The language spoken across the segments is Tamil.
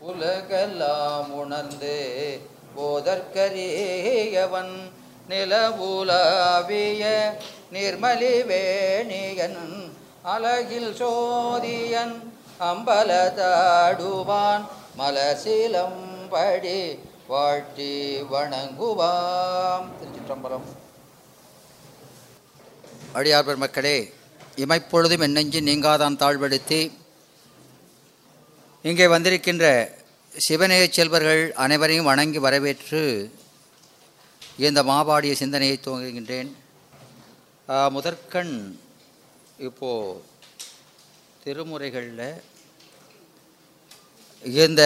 உலகெல்லாம் உணர்ந்து போதற்கரியவன் நிலவுலாவிய நிர்மலிவேணியன் அழகில் சோதியன் அம்பலதாடுவான் மலசிலம்படி வாழ்த்தி வணங்குவாம். திருச்சிற்றம்பலம். அடியார் மக்களே இமைப்பொழுதும் என்னெஞ்சு நீங்காதான் தாழ்வெடுத்தி இங்கே வந்திருக்கின்ற சிவநேய செல்வர்கள் அனைவரையும் வணங்கி வரவேற்று இந்த மாபாடிய சிந்தனையை துவங்குகின்றேன். முதற்கண் இப்போது திருமுறைகளில் இந்த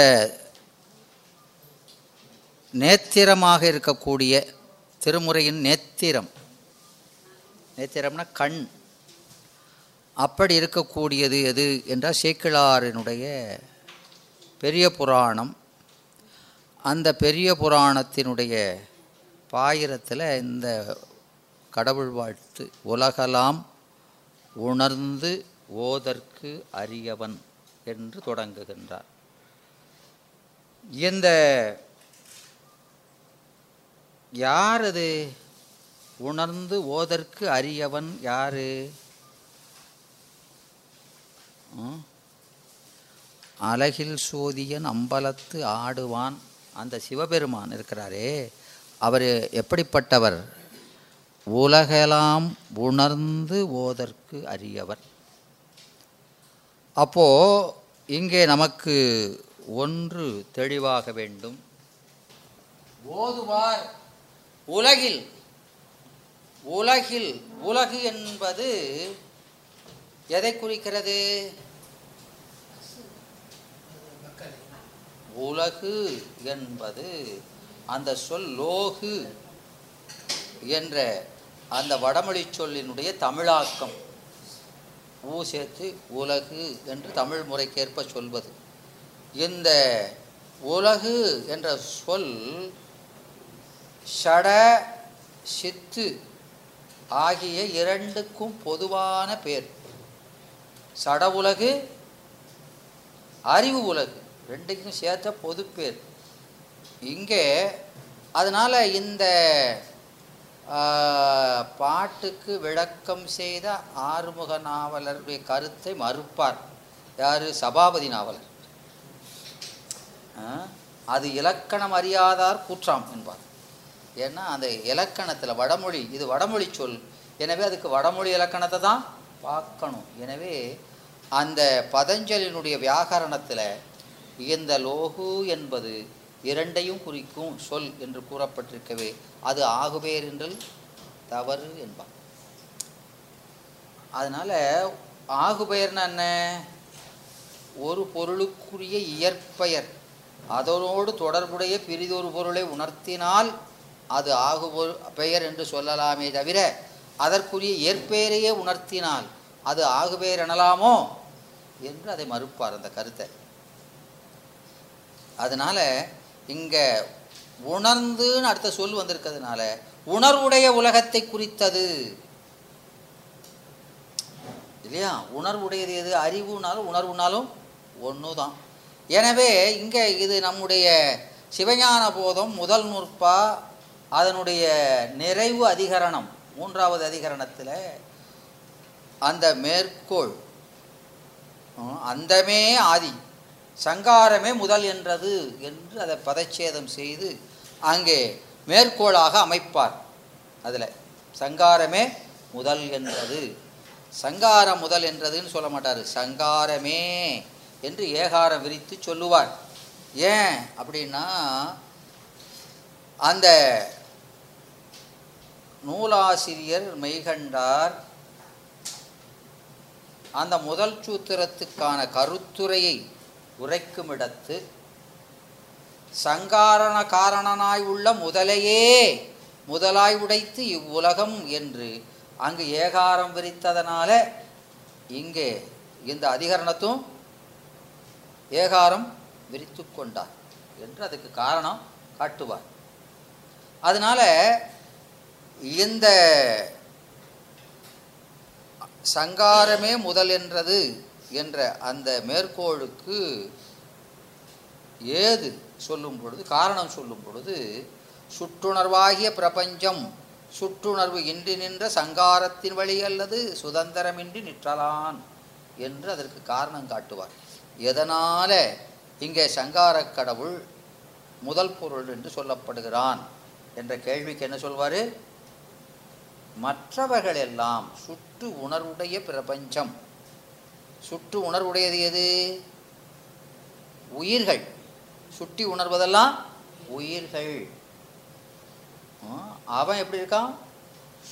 நேத்திரமாக இருக்கக்கூடிய திருமுறையின் நேத்திரம். நேத்திரம்னா கண். அப்படி இருக்கக்கூடியது எது என்றால் சேக்கிழாரினுடைய பெரிய புராணம். அந்த பெரிய புராணத்தினுடைய பாயிரத்தில் இந்த கடவுள் வாழ்த்து உலகலாம் உணர்ந்து ஓதற்கு அரியவன் என்று தொடங்குகின்றார். இந்த யார் அது? உணர்ந்து ஓதற்கு அரியவன் யாரு? ம்? அழகில் சோதியன் அம்பலத்து ஆடுவான். அந்த சிவபெருமான் இருக்கிறாரே அவர் எப்படிப்பட்டவர்? உலகெல்லாம் உணர்ந்து ஓதற்கு அரியவர். அப்போ இங்கே நமக்கு ஒன்று தெளிவாக வேண்டும். ஓதுவார் உலகில். உலகில் உலகு என்பது எதை குறிக்கிறது? உலகு என்பது அந்த சொல் லோகு என்ற அந்த வடமொழி சொல்லினுடைய தமிழாக்கம். ஊ சேர்த்து உலகு என்று தமிழ் முறைக்கேற்ப சொல்வது. இந்த உலகு என்ற சொல் ஷட சித்து ஆகிய இரண்டுக்கும் பொதுவான பேர். சட உலகு அறிவு உலகு. ரெண்டுக்கும் சேர்த்த பொதுப்பேர் இங்கே அதனால் இந்த பாட்டுக்கு விளக்கம் செய்த ஆறுமுக நாவலருடைய கருத்தை மறுப்பார். யார்? சபாபதி நாவலர். ஆ, அது இலக்கணம் அறியாதார் கூற்றாம் என்பார். ஏன்னா அந்த இலக்கணத்தில் வடமொழி இது வடமொழி சொல். எனவே அதுக்கு வடமொழி இலக்கணத்தை தான் பார்க்கணும். எனவே அந்த பதஞ்சலினுடைய வியாகரணத்தில் இந்த லோகு என்பது இரண்டையும் குறிக்கும் சொல் என்று கூறப்பட்டிருக்கவே. அது ஆகுவேர் என்றல் தவறு என்பார் அதனால் ஆகுபெயர்னா என்ன? ஒரு பொருளுக்குரிய இயற்பெயர். அதனோடு தொடர்புடைய பிரிதொரு பொருளை உணர்த்தினால் அது ஆகு பெயர் என்று சொல்லலாமே தவிர அதற்குரிய இயற்பெயரையே உணர்த்தினால் அது ஆகுபெயர் எனலாமோ? என்று அதை மறுப்பார் அந்த கருத்தை அதனால் இங்கே உணர்ந்துன்னு அடுத்த சொல் வந்திருக்கிறதுனால உணர்வுடைய உலகத்தை குறித்தது. இல்லையா? உணர்வுடையது எது? அறிவுனாலும் உணர்வுனாலும் ஒன்று தான் எனவே இங்கே இது நம்முடைய சிவஞான போதம் முதல் நூற்பா அதனுடைய நிறைவு அதிகரணம் மூன்றாவது அதிகரணத்தில் அந்த மேற்கோள் அந்தமே ஆதி சங்காரமே முதல் என்றது என்று அதை பதச்சேதம் செய்து அங்கே மேற்கோளாக அமைப்பார். அதில் சங்காரமே முதல் என்றது. சங்காரம் முதல் என்றதுன்னு சொல்ல மாட்டார். சங்காரமே என்று ஏகாரம் விரித்து சொல்லுவார். ஏன் அப்படின்னா அந்த நூலாசிரியர் மெய்கண்டார் அந்த முதல் சூத்திரத்துக்கான கருத்துரையை உரைக்கும் இடத்து சங்காரண காரணனாய் உள்ள முதலையே முதலாய் உடைத்து இவ்வுலகம் என்று அங்கு ஏகாரம் விரித்ததனால இங்கே இந்த அதிகரணத்தும் ஏகாரம் விரித்து கொண்டார் என்று அதுக்கு காரணம் காட்டுவார். அதனால இந்த சங்காரமே முதல் என்றது. என்ற அந்த மேற்கோளுக்கு ஏது சொல்லும் பொழுது காரணம் சொல்லும் பொழுது சுற்றுணர்வாகிய பிரபஞ்சம் சுற்றுணர்வு இன்றி நின்ற சங்காரத்தின் வழி அல்லது சுதந்திரமின்றி நிற்றலான் என்று அதற்கு காரணம் காட்டுவார். எதனால் இங்கே சங்காரக் கடவுள் முதல் பொருள் என்று சொல்லப்படுகிறான் என்ற கேள்விக்கு என்ன சொல்வார்? மற்றவர்கள் எல்லாம் சுற்று உணர்வுடைய பிரபஞ்சம். சுற்று உணர்வுடையது எது? உயிர்கள். சுட்டி உணர்வதெல்லாம் உயிர்கள். ஆ, அவன் எப்படி இருக்கான்?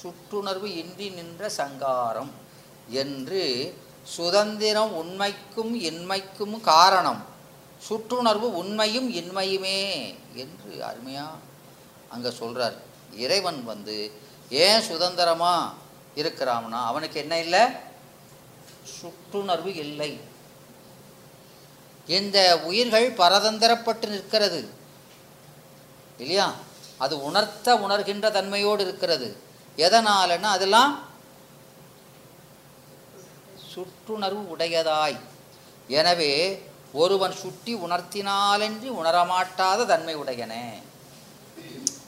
சுற்றுணர்வு இன்றி நின்ற சங்காரம் என்று சுதந்திரம் உண்மைக்கும் இன்மைக்கும் காரணம். சுற்றுணர்வு உண்மையும் இன்மையுமே என்று அருமையாக அங்கே சொல்கிறார் இறைவன் வந்து ஏன் சுதந்திரமாக இருக்கிறான்னா? அவனுக்கு என்ன இல்லை? சுற்றுணர்வு இல்லை. இந்த உயிர்கள் பரதந்திரப்பட்டு நிற்கிறது? இல்லையா? அது உணர்த்த உணர்கின்ற தன்மையோடு இருக்கிறது. எதனாலன்னா அதெல்லாம் சுற்றுணர்வு உடையதாய். எனவே ஒருவன் சுட்டி உணர்த்தினாலன்றி உணரமாட்டாத தன்மை உடையனே.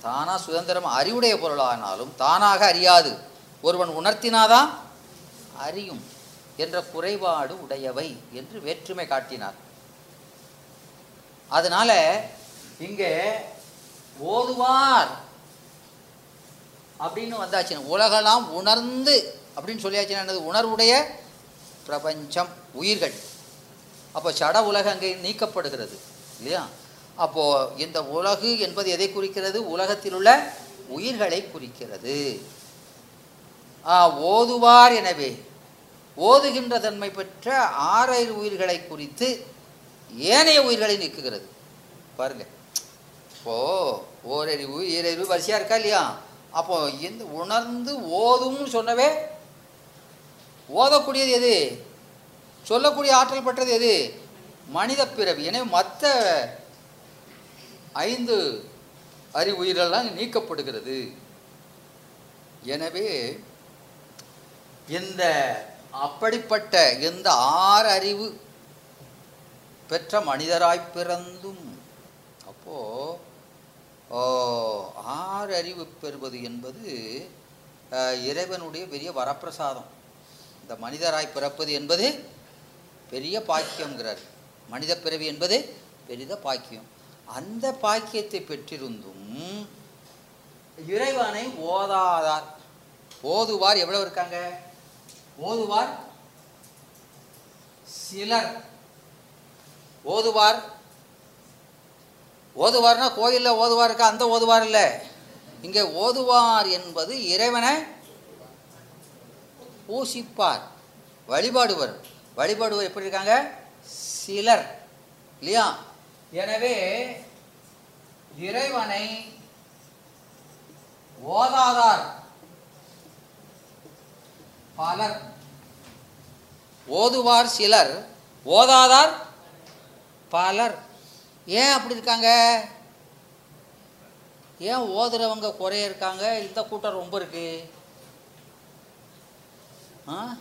தானா சுதந்திரம் அறிவுடைய பொருளானாலும் தானாக அறியாது. ஒருவன் உணர்த்தினாதான் அறியும். என்ற குறைபாடு உடையவை என்று வேற்றுமை காட்டினார். அதனால இங்கே ஓதுவார் அப்படின்னு வந்தாச்சு உலகெல்லாம் உணர்ந்து அப்படின்னு சொல்லியாச்சுன்னா என்னது? உணர்வுடைய பிரபஞ்சம் உயிர்கள். அப்போ சட உலகம் அங்கே நீக்கப்படுகிறது இல்லையா? அப்போது இந்த உலகு என்பது எதை குறிக்கிறது? உலகத்தில் உள்ள உயிர்களை குறிக்கிறது. ஆ, ஓதுவார் எனவே. ஓதுகின்ற தன்மை பெற்ற ஆறறிவு உயிர்களை குறித்து ஏனைய உயிர்களை நீக்குகிறது. பாருங்க. இப்போ ஓரறிவு ஈரறிவு வரிசையாக இருக்கா இல்லையா? அப்போ இந்த உணர்ந்து ஓதும்னு சொன்னவே ஓதக்கூடியது எது? சொல்லக்கூடிய ஆற்றல் பெற்றது எது? மனித பிறவி. எனவே மற்ற ஐந்து அறிவு உயிரெல்லாம் நீக்கப்படுகிறது. எனவே இந்த அப்படிப்பட்ட இந்த ஆறு அறிவு பெற்ற மனிதராய் பிறந்தும் அப்போ ஓ, ஆறு அறிவு பெறுவது என்பது இறைவனுடைய பெரிய வரப்பிரசாதம். இந்த மனிதராய் பிறப்பது என்பது பெரிய பாக்கியங்கிறார் மனித பிறவி என்பது பெரித பாக்கியம். அந்த பாக்கியத்தை பெற்றிருந்தும் இறைவனை ஓதாதார். ஓதுவார் எவ்வளவு இருக்காங்க? ஓதுவார் சிலர். ஓதுவார். ஓதுவார்னா கோயிலில் ஓதுவார் இருக்கா? அந்த ஓதுவார் இல்லை. இங்கே ஓதுவார் என்பது இறைவனை பூசிப்பார் வழிபாடுவர். வழிபாடுவர் எப்படி இருக்காங்க? சிலர். இல்லையா? எனவே இறைவனை ஓதாதார். பலர். ஓதுவார் சிலர் ஓதாதார் பலர். ஏன் அப்படி இருக்காங்க? ஏன் ஓதுறவங்க குறைய இருக்காங்க? இந்த கூட்டம் ரொம்ப இருக்கு. ஆ?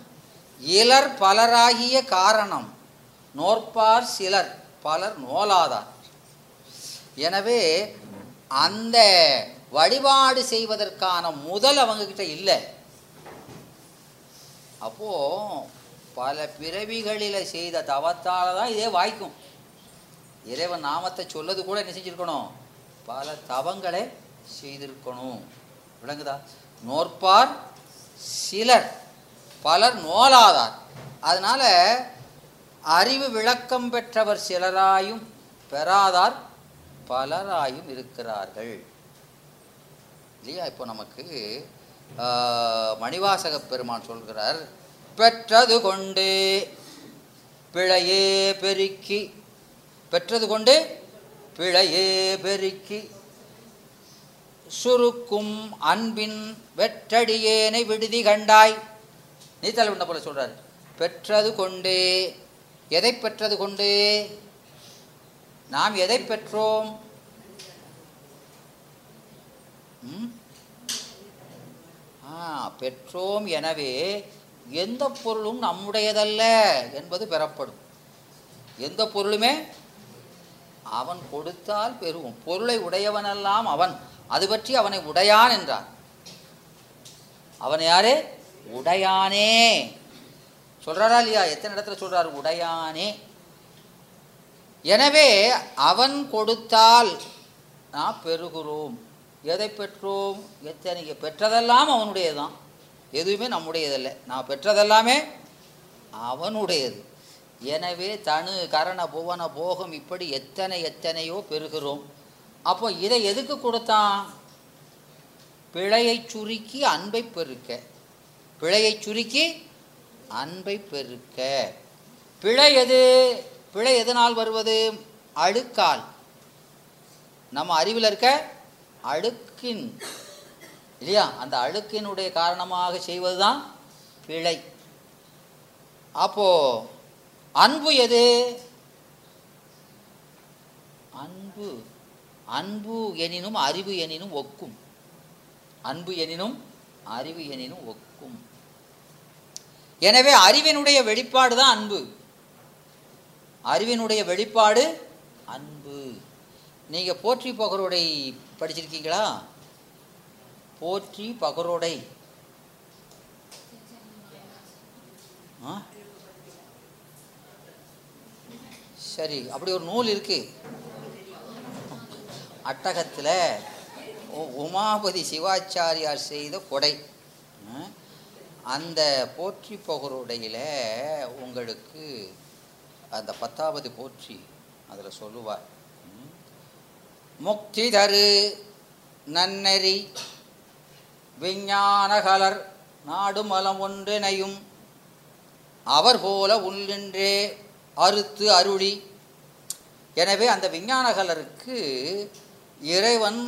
இலர் பலராகிய காரணம் நோற்பார் சிலர் பலர் நோலாதார். எனவே அந்த வழிபாடு செய்வதற்கான முதல் அவங்கக்கிட்ட இல்லை. அப்போது பல பிறவிகளில் செய்த தவத்தால் தான் இதே வாய்க்கும். இறைவன் நாமத்தை சொல்லது கூட என்ன செஞ்சுருக்கணும்? பல தவங்களை செய்திருக்கணும். விளங்குதா? நோற்பார் சிலர் பலர் நோலாதார். அதனால் அறிவு விளக்கம் பெற்றவர் சிலராயும் பெறாதார் பலராயும் இருக்கிறார்கள். இல்லையா? இப்போ நமக்கு மணிவாசக பெருமான் சொல்கிறார் பெற்றது கொண்டு பிழையே பெருக்கி பெற்றது கொண்டு பிழையே பெருக்கி சுருக்கும் அன்பின் வெற்றடியேனை விடுதி கண்டாய். நீத்தல் உண்ட போல சொல்கிறார் பெற்றது கொண்டு எதை பெற்றது கொண்டு? நாம் எதை பெற்றோம்? ம்? பெற்றோம் எனவே எந்த பொருளும் நம்முடையதல்ல என்பது பெறப்படும். எந்த பொருளுமே அவன் கொடுத்தால் பெறுவோம். பொருளை உடையவனெல்லாம் அவன். அது பற்றி அவனை உடையான் என்றார். அவன் யாரு? உடையானே. சொல்றாரா இல்லையா? எத்தனை இடத்துல சொல்றாரு? உடையானே. எனவே அவன் கொடுத்தால் நான் பெறுகிறோம். எதை பெற்றோம்? எத்தனை பெற்றதெல்லாம் அவனுடையது தான் எதுவுமே நம்முடையதில்லை. நான் பெற்றதெல்லாமே அவனுடையது. எனவே தனு கரண புவன போகம் இப்படி எத்தனை எத்தனையோ பெறுகிறோம். அப்போ இதை எதுக்கு கொடுத்தான்? பிழையை சுருக்கி அன்பை பெருக்க. பிழையை சுருக்கி அன்பை பெருக்க. பிழை எது? பிழை எதனால் வருவது? அழுக்கால் நம்ம அறிவில் இருக்க அழுக்கின் இல்லையா? அந்த அழுக்கினுடைய காரணமாக செய்வது தான் பிழை. அப்போ அன்பு எது? அன்பு அன்பு எனினும் அறிவு எனினும் ஒக்கும். அன்பு எனினும் அறிவு எனினும் ஒக்கும். எனவே அறிவினுடைய வெளிப்பாடு தான் அன்பு. அறிவினுடைய வெளிப்பாடு அன்பு. நீங்கள் போற்றி பகரோடை படிச்சிருக்கீங்களா? போற்றி பகரோடை. ஆ? சரி அப்படி ஒரு நூல் இருக்கு. அட்டகத்தில் உமாபதி சிவாச்சாரியார் செய்த கொடை. அந்த போற்றி பகருடையில் உங்களுக்கு அந்த பத்தாவது போற்றி அதில் சொல்லுவார். முக்தி தரு நன்னெறி விஞ்ஞானகலர் நாடுமலம் ஒன்றினையும் அவர் போல உள்ளின்றே அறுத்து அருளி. எனவே அந்த விஞ்ஞானகலருக்கு இறைவன்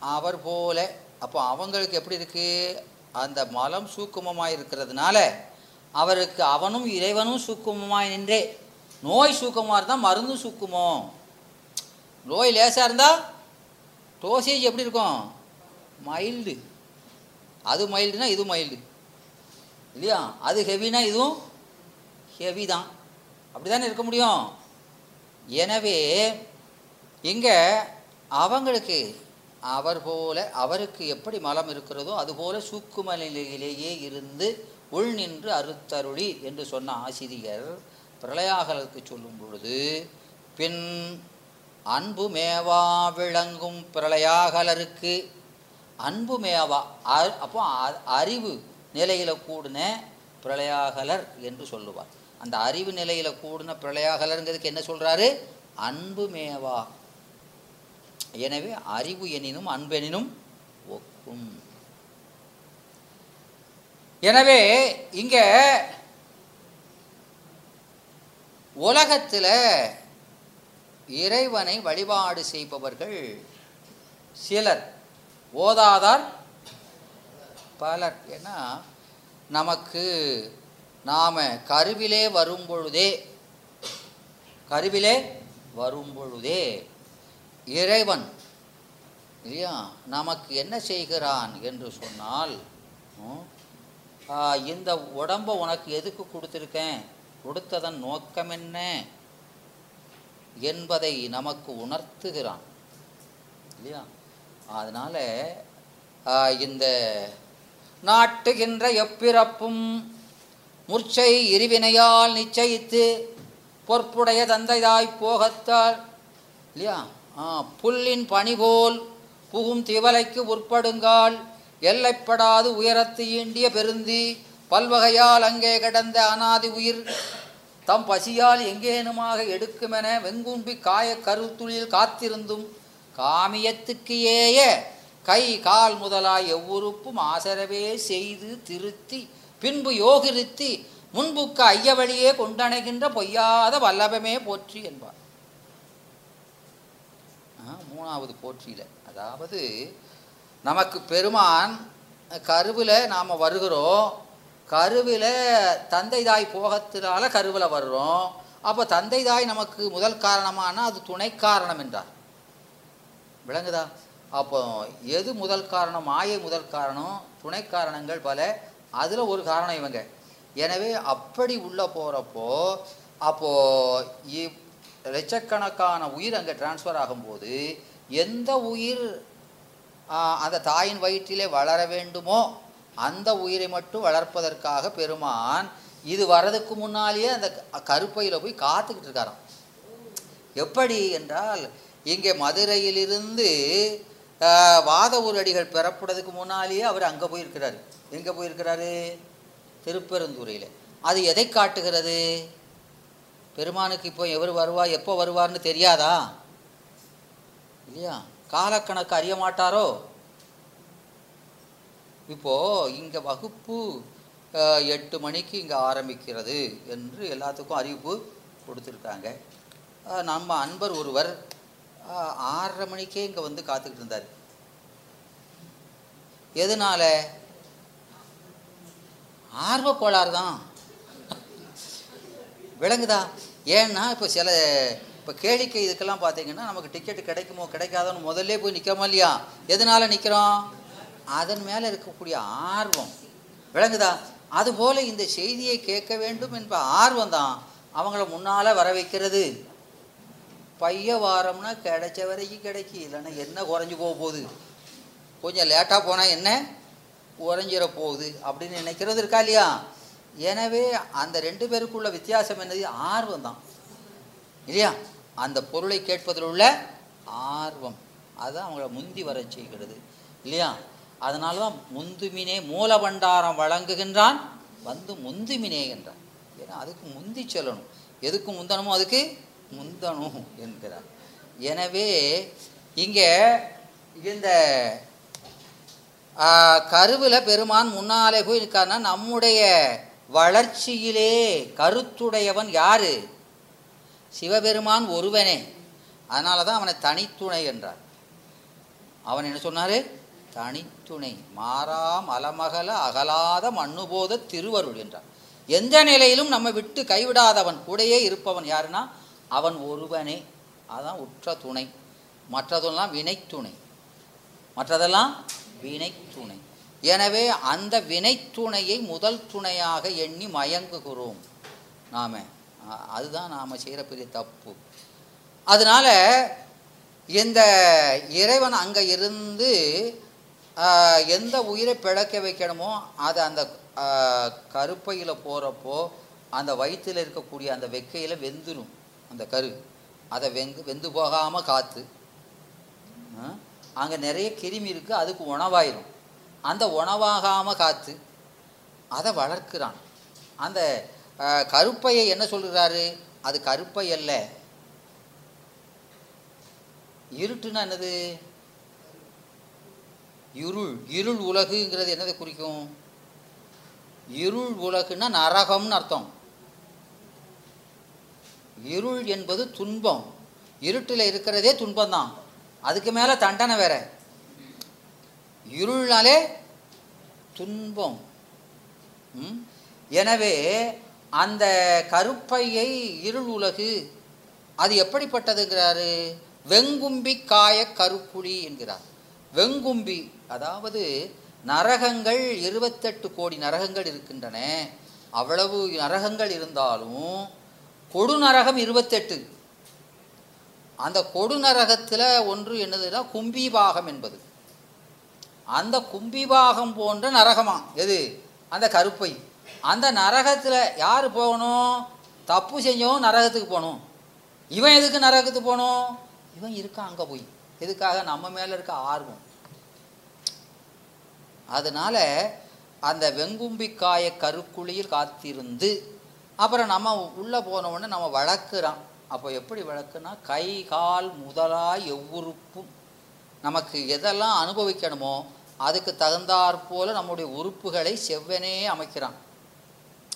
அவர் போல அப்போ அவங்களுக்கு எப்படி இருக்குது அந்த மலம் சூக்குமமாக இருக்கிறதுனால அவருக்கு அவனும் இறைவனும் சூக்குமமாய் நின்றே. நோய் சூக்கமாக இருந்தால் மருந்து சூக்குமோ நோய் லேசாக இருந்தால் டோசேஜ் எப்படி இருக்கும்? மைல்டு அது மைல்டுனா இது மைல்டு இல்லையா? அது ஹெவினா இதுவும் ஹெவி தான். அப்படி தானே இருக்க முடியும்? எனவே இங்கே அவங்களுக்கு அவர் போல அவருக்கு எப்படி மலம் இருக்கிறதோ அதுபோல சூக்கும நிலையிலேயே இருந்து உள் நின்று அறுத்தருளி என்று சொன்ன ஆசிரியர் பிரளயாகலத்துக்கு சொல்லும் பொழுது பின் அன்பு மேவா விளங்கும் பிரளயாகலருக்கு. அன்பு மேவா அ- அப்போ அ- அறிவு நிலையில் கூடின பிரளயாகலர் என்று சொல்லுவார். அந்த அறிவு நிலையில் கூடின பிரளயாகலருங்கிறதுக்கு என்ன சொல்கிறாரு அன்பு மேவா எனவே அறிவு எனினும் அன்பெனினும் ஒக்கும். எனவே இங்கே உலகத்தில் இறைவனை வழிபாடு செய்பவர்கள் சிலர். ஓதாதார் பலர். ஏன்னா நமக்கு நாம் கருவிலே வரும் பொழுதே கருவிலே வரும் பொழுதே இறைவன் இல்லையா? நமக்கு என்ன செய்கிறான் என்று சொன்னால் ம், இந்த உடம்பை உனக்கு எதுக்கு கொடுத்துருக்கேன்? கொடுத்ததன் நோக்கம் என்ன என்பதை நமக்கு உணர்த்துகிறான். இல்லையா? அதனால் இந்த நாட்டுகின்ற எப்பிறப்பும் முர்ச்சை இருவினையால் நிச்சயித்து பொற்புடைய தந்தைதாய் போகத்தால் இல்லையா? ஆ, புல்லின் பனி போல் புகும் திவலைக்கு உட்படுங்கால் எல்லைப்படாது உயரத்து ஈண்டிய பெருந்தி பல்வகையால் அங்கே கிடந்த அனாதி உயிர் தம் பசியால் எங்கேனுமாக எடுக்குமென வெங்கும்பி காய கருத்துளில் காத்திருந்தும் காமியத்துக்கு ஏய கை கால் முதலாய் எவ்வுறுப்பும் ஆசரவே செய்து திருத்தி பின்பு யோகிருத்தி முன்புக்கு ஐயவழியே கொண்டணைகின்ற பொய்யாத வல்லபமே போற்றி என்பார். ஆ, மூணாவது போற்றியில். அதாவது நமக்கு பெருமான் கருவில் நாம் வருகிறோம். கருவில் தந்தை தாய் போகத்தினால கருவில் வர்றோம். அப்போ தந்தை தாய் நமக்கு முதல் காரணமானால் அது துணை காரணம் என்றார். விளங்குதா? அப்போ எது முதல் காரணம்? மாயை முதல் காரணம் துணை காரணங்கள் பல. அதில் ஒரு காரணம் இவங்க. எனவே அப்படி உள்ளே போகிறப்போ அப்போது லட்சக்கணக்கான உயிர் அங்கே டிரான்ஸ்ஃபர் ஆகும்போது எந்த உயிர் அந்த தாயின் வயிற்றிலே வளர வேண்டுமோ அந்த உயிரை மட்டும் வளர்ப்பதற்காக பெருமான் இது வர்றதுக்கு முன்னாலேயே அந்த கருப்பையில் போய் காத்துக்கிட்டு இருக்காராம். எப்படி என்றால் இங்கே மதுரையிலிருந்து வாத ஊரடிகள் பெறப்படுறதுக்கு முன்னாலேயே அவர் அங்கே போயிருக்கிறாரு. எங்கே போயிருக்கிறாரு? திருப்பெருந்துறையில் அது எதை காட்டுகிறது? பெருமானுக்கு இப்போ எவர் வருவா எப்போ வருவார்னு தெரியாதா? இல்லையா? காலக்கணக்கு அறிய மாட்டாரோ? இப்போது இங்கே வகுப்பு எட்டு மணிக்கு இங்கே ஆரம்பிக்கிறது என்று எல்லாத்துக்கும் அறிவிப்பு கொடுத்துருக்காங்க. நம்ம அன்பர் ஒருவர் ஆறரை மணிக்கே இங்கே வந்து காத்துக்கிட்டு இருந்தார். எதனால? ஆர்வ கோளாறு தான். விளங்குதா? ஏன்னா இப்போ சில இப்போ கேளிக்கை இதுக்கெல்லாம் பார்த்தீங்கன்னா நமக்கு டிக்கெட் கிடைக்குமோ கிடைக்காதோன்னு முதல்ல போய் நிற்கிறோமா இல்லையா? எதனால நிற்கிறோம் அதன் மேலே இருக்கக்கூடிய ஆர்வம். விளங்குதா? அதுபோல் இந்த செய்தியை கேட்க வேண்டும் என்ப ஆர்வம் தான் அவங்கள முன்னால் வர வைக்கிறது. பைய வாரம்னா கிடைச்ச வரைக்கும் கிடைக்கி இல்லைன்னா என்ன குறைஞ்சி போக போகுது? கொஞ்சம் லேட்டாக போனால் என்ன? குறைஞ்சிட போகுது அப்படின்னு நினைக்கிறது இருக்கா இல்லையா? எனவே அந்த ரெண்டு பேருக்குள்ள வித்தியாசம் என்னது? ஆர்வம் தான். இல்லையா? அந்த பொருளை கேட்பதில் உள்ள ஆர்வம். அதுதான் அவங்கள முந்தி வர செய்கிறது இல்லையா? அதனால தான் முந்துமினே மூலபண்டாரம் வழங்குகின்றான் வந்து முந்துமினே என்றான். ஏன்னா அதுக்கு முந்தி செல்லணும். எதுக்கு முந்தணுமோ அதுக்கு முந்தணும் என்கிறார். எனவே இங்கே இந்த கருவில் பெருமான் முன்னாலே போய் இருக்காருன்னா நம்முடைய வளர்ச்சியிலே கருத்துடையவன் யாரு? சிவபெருமான் ஒருவனே. அதனால தான் அவனை தனித்துணை என்றார். அவன் என்ன சொன்னார்? தனித்துணை. மாறாம் அலமகல அகலாத மண்ணுபோத திருவருள் என்றார். எந்த நிலையிலும் நம்ம விட்டு கைவிடாதவன் கூடயே இருப்பவன் யாருன்னா அவன் ஒருவனே. அதான் உற்ற துணை. மற்றதெல்லாம் வினைத்துணை. மற்றதெல்லாம் வினைத்துணை. எனவே அந்த வினைத்துணையை முதல் துணையாக எண்ணி மயங்குகிறோம் நாம். அதுதான் நாம் செய்கிற பெரிய தப்பு. அதனால இந்த இறைவன் அங்கே இருந்து எந்த உயிரை பிழைக்க வைக்கணுமோ அது அந்த கருப்பையில் போகிறப்போ அந்த வயிற்றில் இருக்கக்கூடிய அந்த வெக்கையில் வெந்துடும் அந்த கரு. அதை வெந்து வெந்து போகாமல் காற்று அங்கே நிறைய கிருமி இருக்குது அதுக்கு உணவாயிரும். அந்த உணவாகாமல் காற்று அதை வளர்க்கிறான். அந்த கருப்பையை என்ன சொல்கிறாரு அது கருப்பை அல்ல. இருட்டுன்னா என்னது? இருள் இருள் உலகுங்கிறது என்னதை குறிக்கும்? இருள் உலகுன்னா நரகம்னு அர்த்தம். இருள் என்பது துன்பம். இருட்டில் இருக்கிறதே துன்பம்தான். அதுக்கு மேலே தண்டனை வேற. இருள்னாலே துன்பம். ம்? எனவே அந்த கருப்பையை இருள் உலகு அது எப்படிப்பட்டதுங்கிறாரு? வெங்கும்பி காய கருப்புளி என்கிறார். வெங்கும்பி அதாவது நரகங்கள் இருபத்தெட்டு கோடி நரகங்கள் இருக்கின்றன. அவ்வளவு நரகங்கள் இருந்தாலும் கொடுநரகம் இருபத்தெட்டு. அந்த கொடுநரகத்தில் ஒன்று என்னதுன்னா கும்பிபாகம் என்பது. அந்த கும்பிபாகம் போன்ற நரகமா? எது? அந்த கருப்பை. அந்த நரகத்தில் யார் போகணும்? தப்பு செஞ்சவன் நரகத்துக்கு போகணும். இவன் எதுக்கு நரகத்துக்கு போகணும்? இவன் இருக்கான் அங்கே போய். இதுக்காக நம்ம மேலே இருக்க ஆர்வம். அதனால அந்த வெங்கும்பிக்காய கருக்குழியில் காத்திருந்து அப்புறம் நம்ம உள்ளே போன உடனே நம்ம வளர்க்குறோம் அப்போ எப்படி வளர்க்குனா கை கால் முதலாய் எவ்வுறுப்பும். நமக்கு எதெல்லாம் அனுபவிக்கணுமோ அதுக்கு தகுந்தாற்போல் நம்முடைய உறுப்புகளை செவ்வனே அமைக்கிறான்.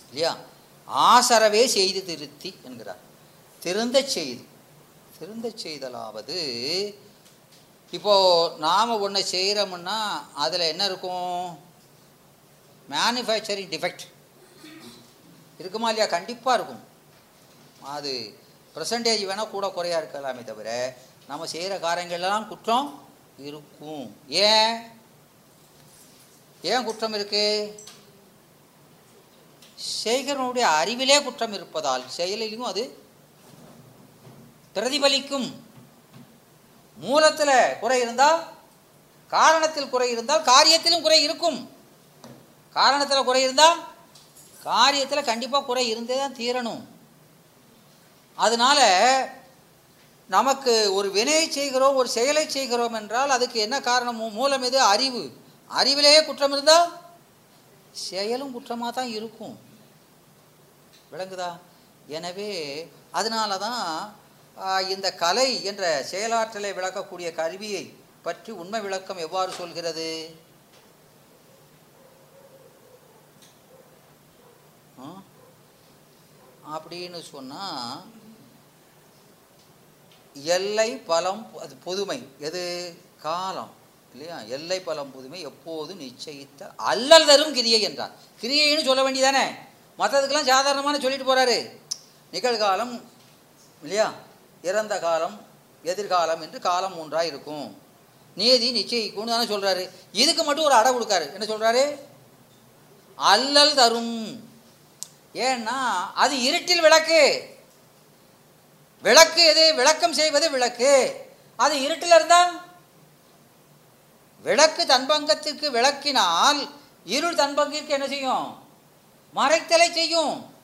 இல்லையா? ஆசரவே செய்து திருத்தி என்கிறார். திருந்த செய்து திருந்த செய்தலாவது இப்போ நாம் ஒன்று செய்கிறோம்னா அதில் என்ன இருக்கும்? மேனுஃபேக்சரிங் டிஃபெக்ட் இருக்குமா இல்லையா? கண்டிப்பாக இருக்கும். அது பர்சன்டேஜ் வேணால் கூட குறையா இருக்கலாமே தவிர நம்ம செய்கிற காரியங்கள்லாம் குற்றம் இருக்கும். ஏன்? ஏன் குற்றம் இருக்குது செய்கிறவனுடைய அறிவிலே குற்றம் இருப்பதால் செயலிலும் அது பிரதிபலிக்கும். மூலத்தில் குறை இருந்தால் காரணத்தில் குறை இருந்தால் காரியத்திலும் குறை இருக்கும். காரணத்தில் குறை இருந்தால் காரியத்தில் கண்டிப்பாக குறை இருந்தே தான் தீரணும். அதனால நமக்கு ஒரு வினையை செய்கிறோம் ஒரு செயலை செய்கிறோம் என்றால் அதுக்கு என்ன காரணம் மூலம் எது? அறிவு. அறிவிலேயே குற்றம் இருந்தால் செயலும் குற்றமாக தான் இருக்கும். விளங்குதா? எனவே அதனால தான் இந்த கலை என்ற செயலாற்றலை விளக்கக்கூடிய கருவியை பற்றி உண்மை விளக்கம் எவ்வாறு சொல்கிறது? அப்படின்னு சொன்னால் எல்லை பலம் அது புதுமை. எது? காலம். இல்லையா? எல்லை பலம் புதுமை எப்போதும் நிச்சயித்த அல்லல் தரும் கிரியை என்றார். கிரியைன்னு சொல்ல வேண்டியதானே? மற்றதுக்கெல்லாம் சாதாரணமான சொல்லிட்டு போறாரு. நிகழ்காலம் இல்லையா? இறந்த காலம் எதிர்காலம் என்று காலம் மூன்றாக இருக்கும் நீதி நிச்சயிக்கும்னு தானே சொல்கிறாரு இதுக்கு மட்டும் ஒரு அடை கொடுக்காரு. என்ன சொல்கிறாரு அல்லல் தரும். ஏன்னா அது இருட்டில் விளக்கு. விளக்கு எது? விளக்கம் செய்வது விளக்கு. அது இருட்டில் இருந்தால் விளக்கு தன்பங்கத்திற்கு விளக்கினால் இருள் தன்பங்கிற்கு என்ன செய்யும்? மறைத்தலை செய்யும்.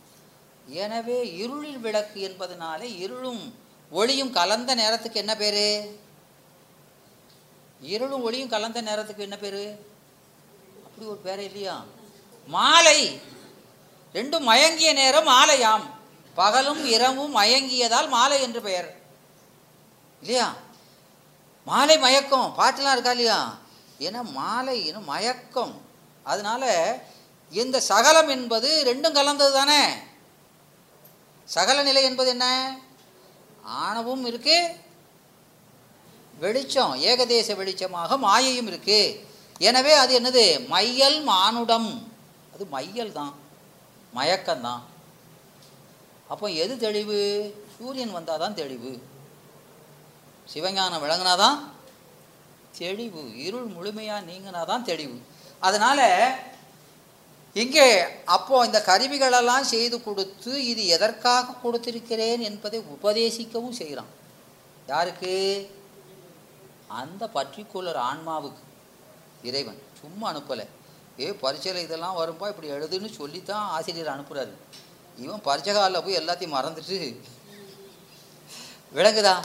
எனவே இருளில் விளக்கு என்பதனாலே இருளும் ஒளியும் கலந்த நேரத்துக்கு என்ன பேரு? இருளும் ஒளியும் கலந்த நேரத்துக்கு என்ன பேரு? அப்படி ஒரு பேரே இல்லையா? மாலை. ரெண்டும் மயங்கிய நேரம் மாலையாம். பகலும் இரவும் மயங்கியதால் மாலை என்று பெயர். இல்லையா? மாலை மயக்கம். பாட்டுலாம் இருக்கா இல்லையா? ஏன்னா மாலை இன்னும் மயக்கம். அதனால இந்த சகலம் என்பது ரெண்டும் கலந்தது தானே? சகல நிலை என்பது என்ன? ஆணவும் இருக்கு. வெளிச்சம் ஏகதேச வெளிச்சமாக மாயையும் இருக்கு. எனவே அது என்னது? மையல் மானுடம். அது மையல் தான். மயக்கம்தான் அப்போ எது தெளிவு? சூரியன் வந்தால் தான் தெளிவு. சிவஞானம் விளங்குனாதான் தெளிவு. இருள் முழுமையாக நீங்கினாதான் தெளிவு. அதனால் இங்கே அப்போ இந்த கருவிகளெல்லாம் செய்து கொடுத்து இது எதற்காக கொடுத்திருக்கிறேன் என்பதை உபதேசிக்கவும் செய்கிறான். யாருக்கு? அந்த பர்டிகுலர் ஆன்மாவுக்கு. இறைவன். சும்மா அனுப்பலை. ஏ பரீட்சையில் இதெல்லாம் வரும்பா இப்படி எழுதுன்னு சொல்லித்தான் ஆசிரியர் அனுப்புகிறாரு இவன் பரீட்சை காலில் போய் எல்லாத்தையும் மறந்துட்டு விளங்குதா?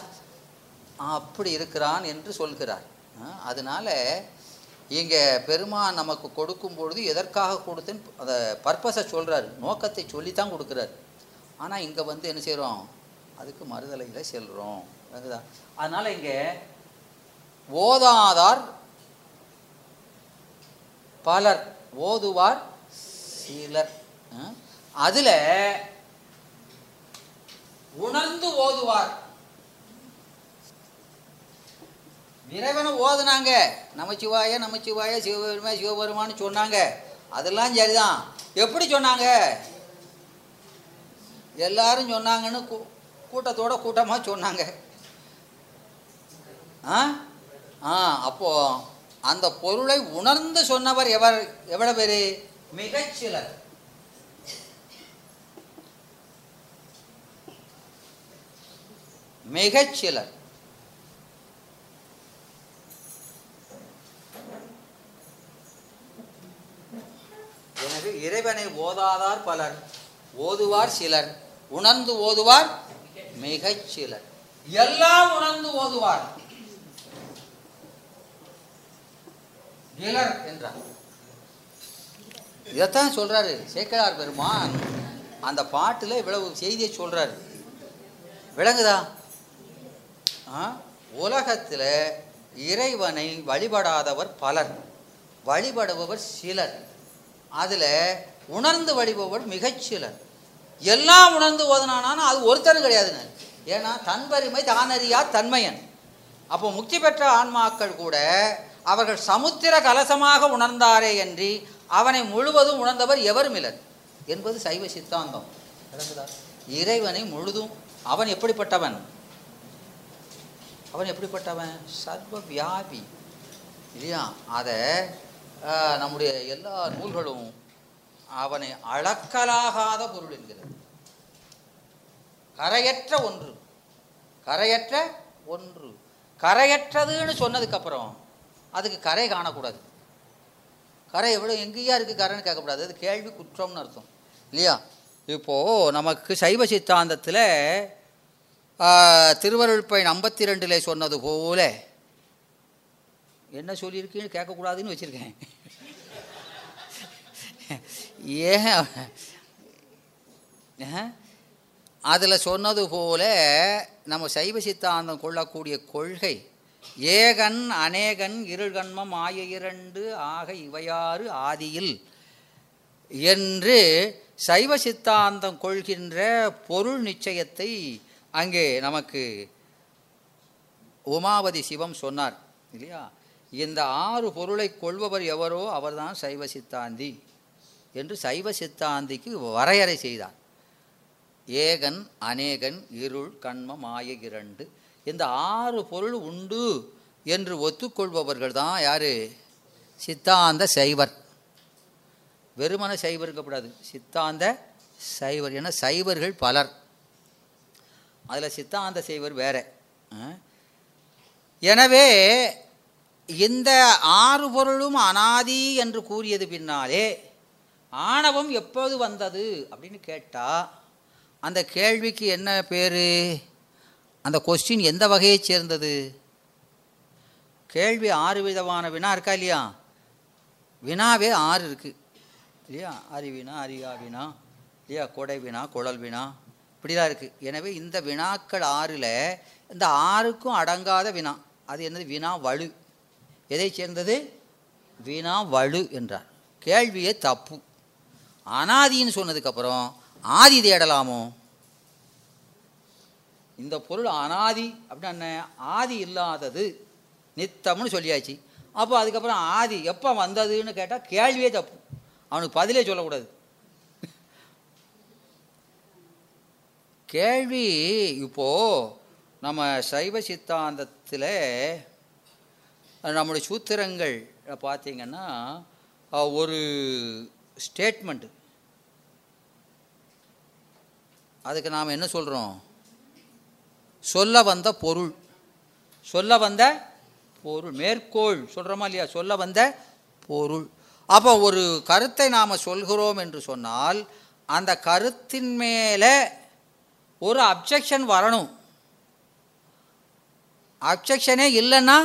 அப்படி இருக்கிறான் என்று சொல்கிறார். ஆ, அதனால இங்கே பெருமான் நமக்கு கொடுக்கும் பொழுது எதற்காக கொடுத்துன்னு அதை பர்பஸை சொல்கிறாரு நோக்கத்தை சொல்லித்தான் கொடுக்குறாரு. ஆனால் இங்கே வந்து என்ன செய்கிறோம் அதுக்கு மறுதலையில் செல்கிறோம் விளங்குதா அதனால் இங்கே ஓதாதார் பலர் ஓதுவார் சிலர். அதில் உணர்ந்து ஓதுவார். இறைவனை ஓதுனாங்க. நமச்சிவாய நமச்சிவாய சிவபெருமா சிவபெருமான்னு சொன்னாங்க. அதெல்லாம் சரிதான். எப்படி சொன்னாங்க? எல்லாரும் சொன்னாங்கன்னு கூ- கூட்டத்தோட கூட்டமாக சொன்னாங்க. ஆ? ஆ அப்போ அந்த பொருளை உணர்ந்து சொன்னவர் எவர் எவ்வளோ பேர்? மிகச்சிலர். மிகச்சிலர். எனவே இறைவனை ஓதாதார் பலர் ஓதுவார் சிலர் உணர்ந்து ஓதுவார் மிகச் சிலர். எல்லாம் உணர்ந்து ஓதுவார். இலர் என்றார். இதைத்தான் சொல்றாரு சேக்கலார் பெருமான். அந்த பாட்டுல இவ்வளவு செய்தியை சொல்றாரு. விளங்குதா? ஆ? இறைவனை வழிபடாதவர் பலர் வழிபடுபவர் சிலர். அதில் உணர்ந்து வழிபவர் மிகச்சிலர் எல்லாம் உணர்ந்து ஓதனானாலும் அது ஒருத்தரும் கிடையாதுன்னு ஏன்னா தன்பெருமை தானறியா தன்மையன். அப்போ முக்தி பெற்ற ஆன்மாக்கள் கூட அவர்கள் சமுத்திர கலசமாக உணர்ந்தாரே என்று அவனை முழுவதும் உணர்ந்தவர் எவரும் இலர் என்பது சைவ சித்தாந்தம். இறைவனை முழுதும் அவன் எப்படிப்பட்டவன்? அவன் எப்படிப்பட்டவன்? சர்வ வியாபி. இல்லையா? அதை நம்முடைய எல்லா நூல்களும் அவனை அளக்கலாகாத பொருள் என்கிறது. கரையற்ற ஒன்று. கரையற்ற ஒன்று. கரையற்றதுன்னு சொன்னதுக்கப்புறம் அதுக்கு கரை காணக்கூடாது. கரை எவ்வளோ எங்கேயா இருக்குது கரைன்னு கேட்கக்கூடாது. அது கேள்வி குற்றம்னு அர்த்தம். இல்லையா? இப்போது நமக்கு சைவ சித்தாந்தத்தில் திருவருள் ஐம்பத்தி ரெண்டில் சொன்னது போல என்ன சொல்லியிருக்கீன்னு கேட்கக்கூடாதுன்னு வச்சுருக்கேன். ஏன்? அதில் சொன்னது போல நம்ம சைவ சித்தாந்தம் கொள்ளக்கூடிய கொள்கை ஏகன் அநேகன் இருள்கண்மம் ஆய இரண்டு ஆக இவையாறு ஆதியில் என்று சைவ சித்தாந்தம் கொள்கின்ற பொருள் நிச்சயத்தை அங்கே நமக்கு உமாவதி சிவம் சொன்னார் இல்லையா? இந்த ஆறு பொருளை கொள்பவர் எவரோ அவர்தான் சைவ சித்தாந்தி என்று சைவ சித்தாந்திக்கு வரையறை செய்தார். ஏகன் அநேகன் இருள் கண்ம மாய இரண்டு. இந்த ஆறு பொருள் உண்டு என்று ஒத்துக்கொள்பவர்கள் தான் யார்? சித்தாந்த சைவர். வெறுமன சைவர் இருக்கக்கூடாது சித்தாந்த சைவர். என சைவர்கள் பலர். அதில் சித்தாந்த சைவர் வேற. ஆ? எனவே இந்த ஆறு பொருளும் அனாதி என்று கூறியது பின்னாலே ஆணவம் எப்போது வந்தது அப்படின்னு கேட்டால் அந்த கேள்விக்கு என்ன பேர்? அந்த கொஸ்டின் எந்த வகையை சேர்ந்தது? கேள்வி ஆறு விதமான வினா இருக்கா இல்லையா? வினாவே ஆறு இருக்குது இல்லையா? அறிவினா அறியா வினா இல்லையா? கொடை வினா குழல் வினா இப்படிலாம் இருக்குது எனவே இந்த வினாக்கள் ஆறில் இந்த ஆறுக்கும் அடங்காத வினா. அது என்னது? வினா வலு. எதை சேர்ந்தது? வீணா வலு என்றார். கேள்வியே தப்பு. அனாதின்னு சொன்னதுக்கப்புறம் ஆதி தேடலாமோ இந்த பொருள் அனாதி அப்படின்னா என்ன? ஆதி இல்லாதது. நித்தம்னு சொல்லியாச்சு. அப்போ அதுக்கப்புறம் ஆதி எப்போ வந்ததுன்னு கேட்டால் கேள்வியே தப்பு. அவனுக்கு பதிலே சொல்லக்கூடாது. கேள்வி இப்போது நம்ம சைவ சித்தாந்தத்தில் நம்முடைய சூத்திரங்கள் பார்த்தீங்கன்னா ஒரு ஸ்டேட்மெண்ட்டு அதுக்கு நாம் என்ன சொல்கிறோம் சொல்ல வந்த பொருள். சொல்ல வந்த பொருள். மேற்கோள். சொல்கிறோமா இல்லையா? சொல்ல வந்த பொருள். அப்போ ஒரு கருத்தை நாம் சொல்கிறோம் என்று சொன்னால் அந்த கருத்தின் மேலே ஒரு அப்ஜெக்ஷன் வரணும். அப்ஜெக்ஷனே இல்லைன்னா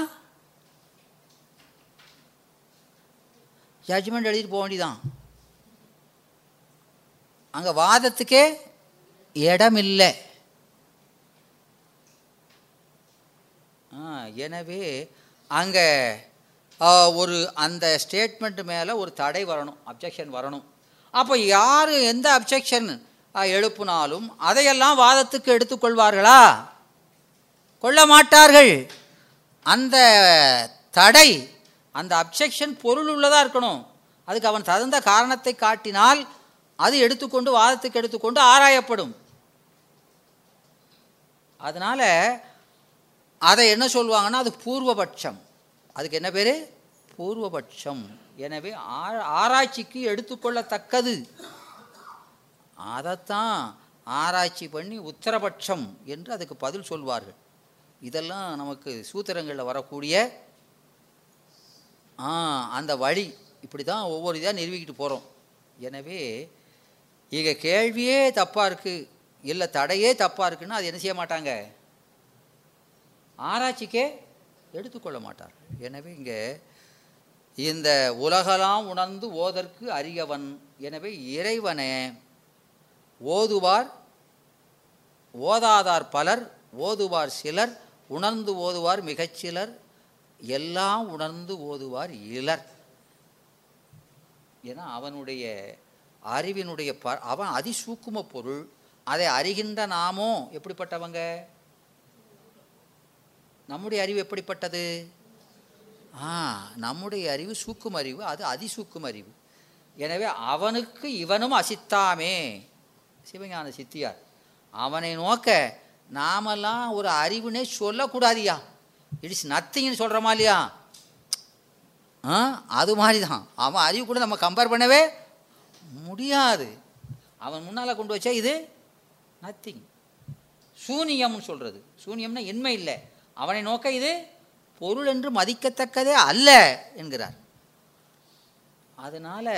ஜட்ஜ்மெண்ட் எழுதிட்டு போக வேண்டியதான் அங்கே வாதத்துக்கே இடமில்லை. இல்லை எனவே அங்கே ஒரு அந்த ஸ்டேட்மெண்ட் மேலே ஒரு தடை வரணும் அப்ஜெக்ஷன் வரணும். அப்போ யார் எந்த அப்ஜெக்ஷன் எழுப்பினாலும் அதையெல்லாம் வாதத்துக்கு எடுத்துக்கொள்வார்களா? கொள்ள மாட்டார்கள். அந்த தடை அந்த அப்ஜெக்ஷன் பொருள் உள்ளதாக இருக்கணும். அதுக்கு அவன் தகுந்த காரணத்தை காட்டினால் அது எடுத்துக்கொண்டு வாதத்துக்கு எடுத்துக்கொண்டு ஆராயப்படும். அதனால் அதை என்ன சொல்லுவாங்கன்னா அது பூர்வபட்சம். அதுக்கு என்ன பேர்? பூர்வபட்சம். எனவே ஆ- ஆராய்ச்சிக்கு எடுத்துக்கொள்ளத்தக்கது. அதைத்தான் ஆராய்ச்சி பண்ணி உத்தரபட்சம் என்று அதுக்கு பதில் சொல்வார்கள். இதெல்லாம் நமக்கு சூத்திரங்களில் வரக்கூடிய அந்த வழி. இப்படி தான் ஒவ்வொரு இதாக நிறுவிக்கிட்டு போகிறோம் எனவே இங்கே கேள்வியே தப்பாக இருக்குது இல்லை தடையே தப்பாக இருக்குன்னா அது என்ன செய்ய மாட்டாங்க? ஆராய்ச்சிக்கே எடுத்துக்கொள்ள மாட்டார். எனவே இங்கே இந்த உலகெல்லாம் உணர்ந்து ஓதற்கு அரியவன். எனவே இறைவனே ஓதுவார் ஓதாதார் பலர் ஓதுவார் சிலர் உணர்ந்து ஓதுவார் மிகச்சிலர் எல்லாம் உணர்ந்து ஓதுவார் இலர் ஏன்னா அவனுடைய அறிவினுடைய ப அவன் அதிசூக்கும பொருள் அதை அறிகின்ற நாமோ எப்படிப்பட்டவங்க? நம்முடைய அறிவு எப்படிப்பட்டது? ஆ நம்முடைய அறிவு சூக்கும் அறிவு அது அதிசூக்கும் அறிவு. எனவே அவனுக்கு இவனும் அசித்தாமே. சிவஞான சித்தியார் அவனை நோக்க நாமெல்லாம் ஒரு அறிவுனே சொல்லக்கூடாதியா? இட்ஸ் நத்திங்னு சொல்கிறோமா இல்லையா? ஆ அது மாதிரி தான் அவன் அறிவு கூட நம்ம கம்பேர் பண்ணவே முடியாது. அவன் முன்னால் கொண்டு வச்சா இது நத்திங் சூனியம்னு சொல்கிறது சூனியம்னா எண்மை இல்லை. அவனை நோக்க இது பொருள் என்று மதிக்கத்தக்கதே அல்ல என்கிறார். அதனால்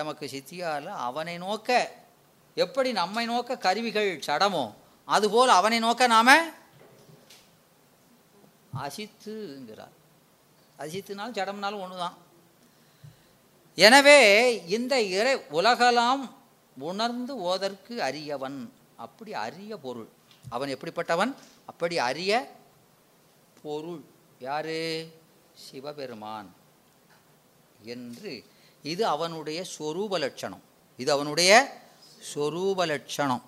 நமக்கு சித்தியால் அவனை நோக்க எப்படி நம்மை நோக்க கருவிகள் சடமோ அதுபோல் அவனை நோக்க நாம் அசித்துங்கிறார். அசித்துனாலும் ஜடம்னாலும் ஒன்று தான் எனவே இந்த இறை உலகலாம் உணர்ந்து ஓதற்கு அரியவன். அப்படி அரிய பொருள். அவன் எப்படிப்பட்டவன்? அப்படி அரிய பொருள். யாரு? சிவபெருமான். என்று இது அவனுடைய சொரூப லட்சணம். இது அவனுடைய சொரூப லட்சணம்.